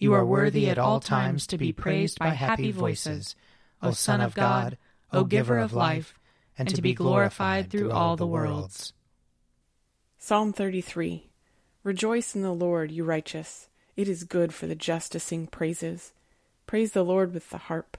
You are worthy at all times to be praised by happy voices, O Son of God, O Giver of life, and to be glorified through all the worlds. Psalm 33 Rejoice in the Lord, you righteous. It is good for the just to sing praises. Praise the Lord with the harp.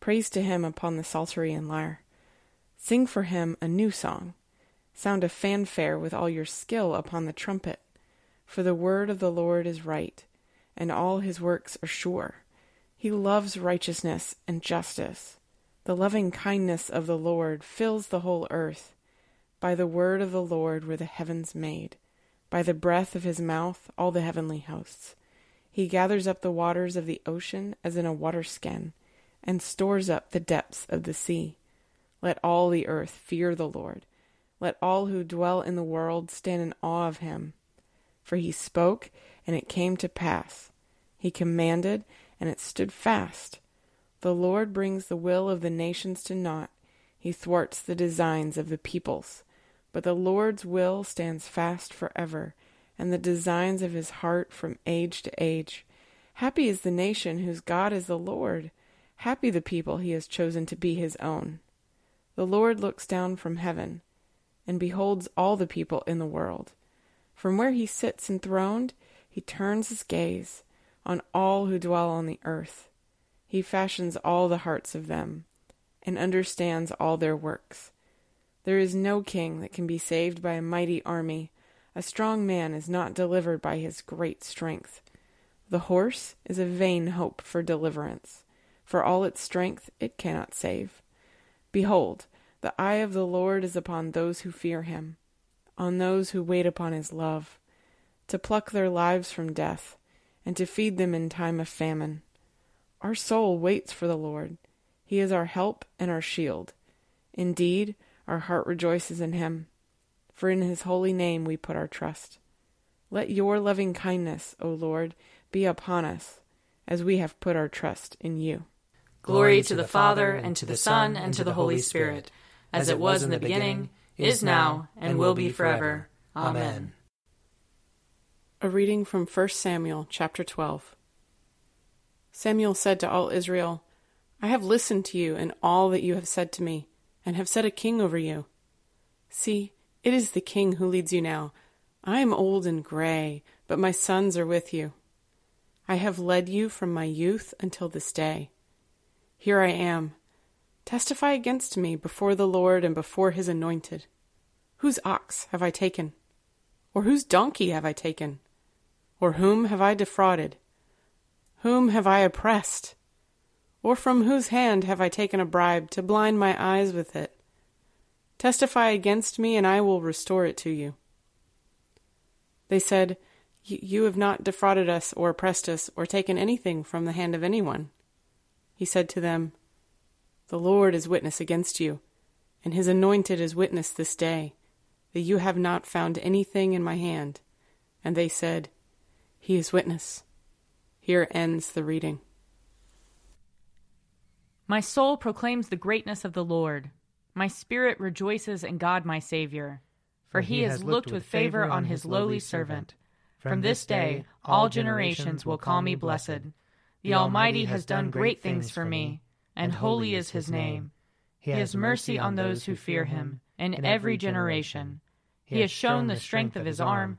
Praise to him upon the psaltery and lyre. Sing for him a new song. Sound a fanfare with all your skill upon the trumpet. For the word of the Lord is right and all his works are sure. He loves righteousness and justice. The loving kindness of the Lord fills the whole earth. By the word of the Lord were the heavens made, by the breath of his mouth all the heavenly hosts. He gathers up the waters of the ocean as in a water skin, and stores up the depths of the sea. Let all the earth fear the Lord. Let all who dwell in the world stand in awe of him. For he spoke, and it came to pass. He commanded, and it stood fast. The Lord brings the will of the nations to naught. He thwarts the designs of the peoples. But the Lord's will stands fast forever, and the designs of his heart from age to age. Happy is the nation whose God is the Lord. Happy the people he has chosen to be his own. The Lord looks down from heaven and beholds all the people in the world. From where he sits enthroned, he turns his gaze on all who dwell on the earth. He fashions all the hearts of them, and understands all their works. There is no king that can be saved by a mighty army. A strong man is not delivered by his great strength. The horse is a vain hope for deliverance. For all its strength, it cannot save. Behold, the eye of the Lord is upon those who fear him, on those who wait upon his love to pluck their lives from death, and to feed them in time of famine. Our soul waits for the Lord. He is our help and our shield. Indeed, our heart rejoices in him, for in his holy name we put our trust. Let your loving kindness, O Lord, be upon us, as we have put our trust in you. Glory to the Father, and to the Son, and to the Holy Spirit, as it was in the beginning, is now, and will be forever. Amen. A reading from 1 Samuel chapter 12. Samuel said to all Israel, I have listened to you in all that you have said to me, and have set a king over you. See, it is the king who leads you now. I am old and gray, but my sons are with you. I have led you from my youth until this day. Here I am. Testify against me before the Lord and before his anointed. Whose ox have I taken? Or whose donkey have I taken? Or whom have I defrauded? Whom have I oppressed? Or from whose hand have I taken a bribe to blind my eyes with it? Testify against me, and I will restore it to you. They said, You have not defrauded us, or oppressed us, or taken anything from the hand of anyone. He said to them, The Lord is witness against you, and his anointed is witness this day, that you have not found anything in my hand. And they said, he is witness. Here ends the reading. My soul proclaims the greatness of the Lord. My spirit rejoices in God my Saviour, for he has looked with favor on his lowly servant. From this day all generations will call me blessed. The Almighty has done great things for me, and holy is his name. He has mercy on those who fear him, in every generation. He has shown the strength of his arm.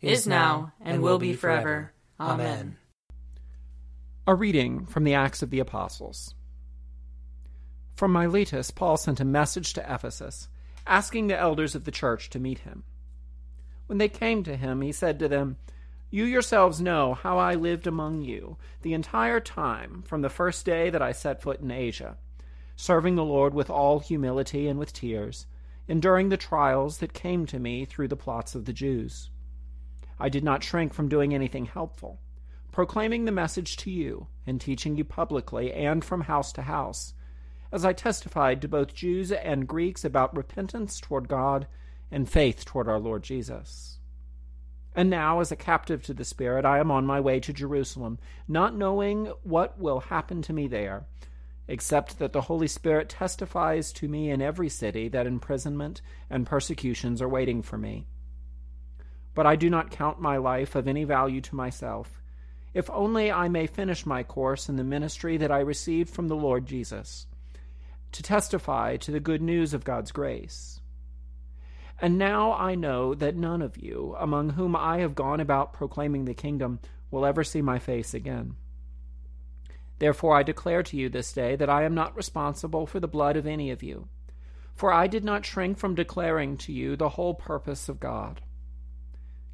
is now, and will be forever. Amen. A reading from the Acts of the Apostles. From Miletus, Paul sent a message to Ephesus, asking the elders of the church to meet him. When they came to him, he said to them, You yourselves know how I lived among you the entire time from the first day that I set foot in Asia serving the Lord with all humility and with tears, enduring the trials that came to me through the plots of the Jews. I did not shrink from doing anything helpful, proclaiming the message to you and teaching you publicly and from house to house, as I testified to both Jews and Greeks about repentance toward God and faith toward our Lord Jesus. And now, as a captive to the Spirit, I am on my way to Jerusalem, not knowing what will happen to me there except that the Holy Spirit testifies to me in every city that imprisonment and persecutions are waiting for me. But I do not count my life of any value to myself, if only I may finish my course in the ministry that I received from the Lord Jesus, to testify to the good news of God's grace. And now I know that none of you, among whom I have gone about proclaiming the kingdom, will ever see my face again. Therefore I declare to you this day that I am not responsible for the blood of any of you. For I did not shrink from declaring to you the whole purpose of God.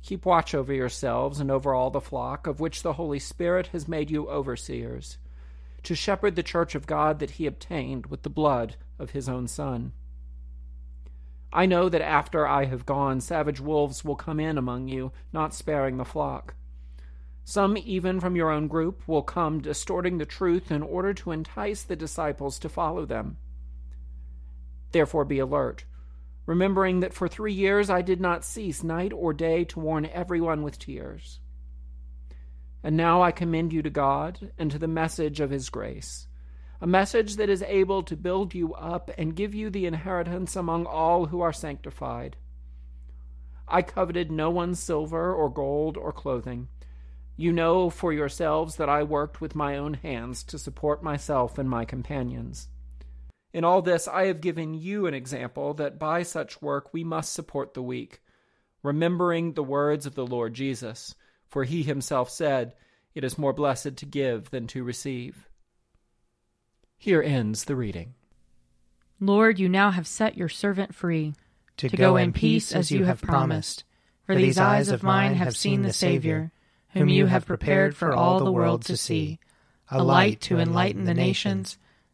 Keep watch over yourselves and over all the flock, of which the Holy Spirit has made you overseers, to shepherd the church of God that he obtained with the blood of his own Son. I know that after I have gone, savage wolves will come in among you, not sparing the flock. Some, even from your own group, will come distorting the truth in order to entice the disciples to follow them. Therefore, be alert, remembering that for three years I did not cease night or day to warn everyone with tears. And now I commend you to God and to the message of His grace, a message that is able to build you up and give you the inheritance among all who are sanctified. I coveted no one's silver or gold or clothing. You know for yourselves that I worked with my own hands to support myself and my companions. In all this, I have given you an example that by such work we must support the weak, remembering the words of the Lord Jesus, for he himself said, It is more blessed to give than to receive. Here ends the reading. Lord, you now have set your servant free to, to go, go in peace as you have promised. For these eyes of mine have seen the Savior whom you have prepared for all the world to see, a light to enlighten the nations,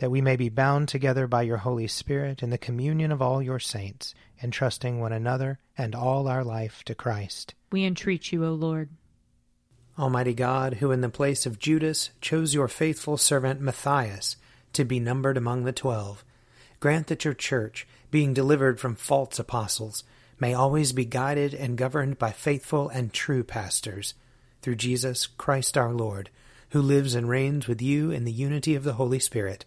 That we may be bound together by your Holy Spirit in the communion of all your saints, entrusting one another and all our life to Christ. We entreat you, O Lord. Almighty God, who in the place of Judas chose your faithful servant Matthias to be numbered among the twelve, grant that your church, being delivered from false apostles, may always be guided and governed by faithful and true pastors through Jesus Christ our Lord, who lives and reigns with you in the unity of the Holy Spirit,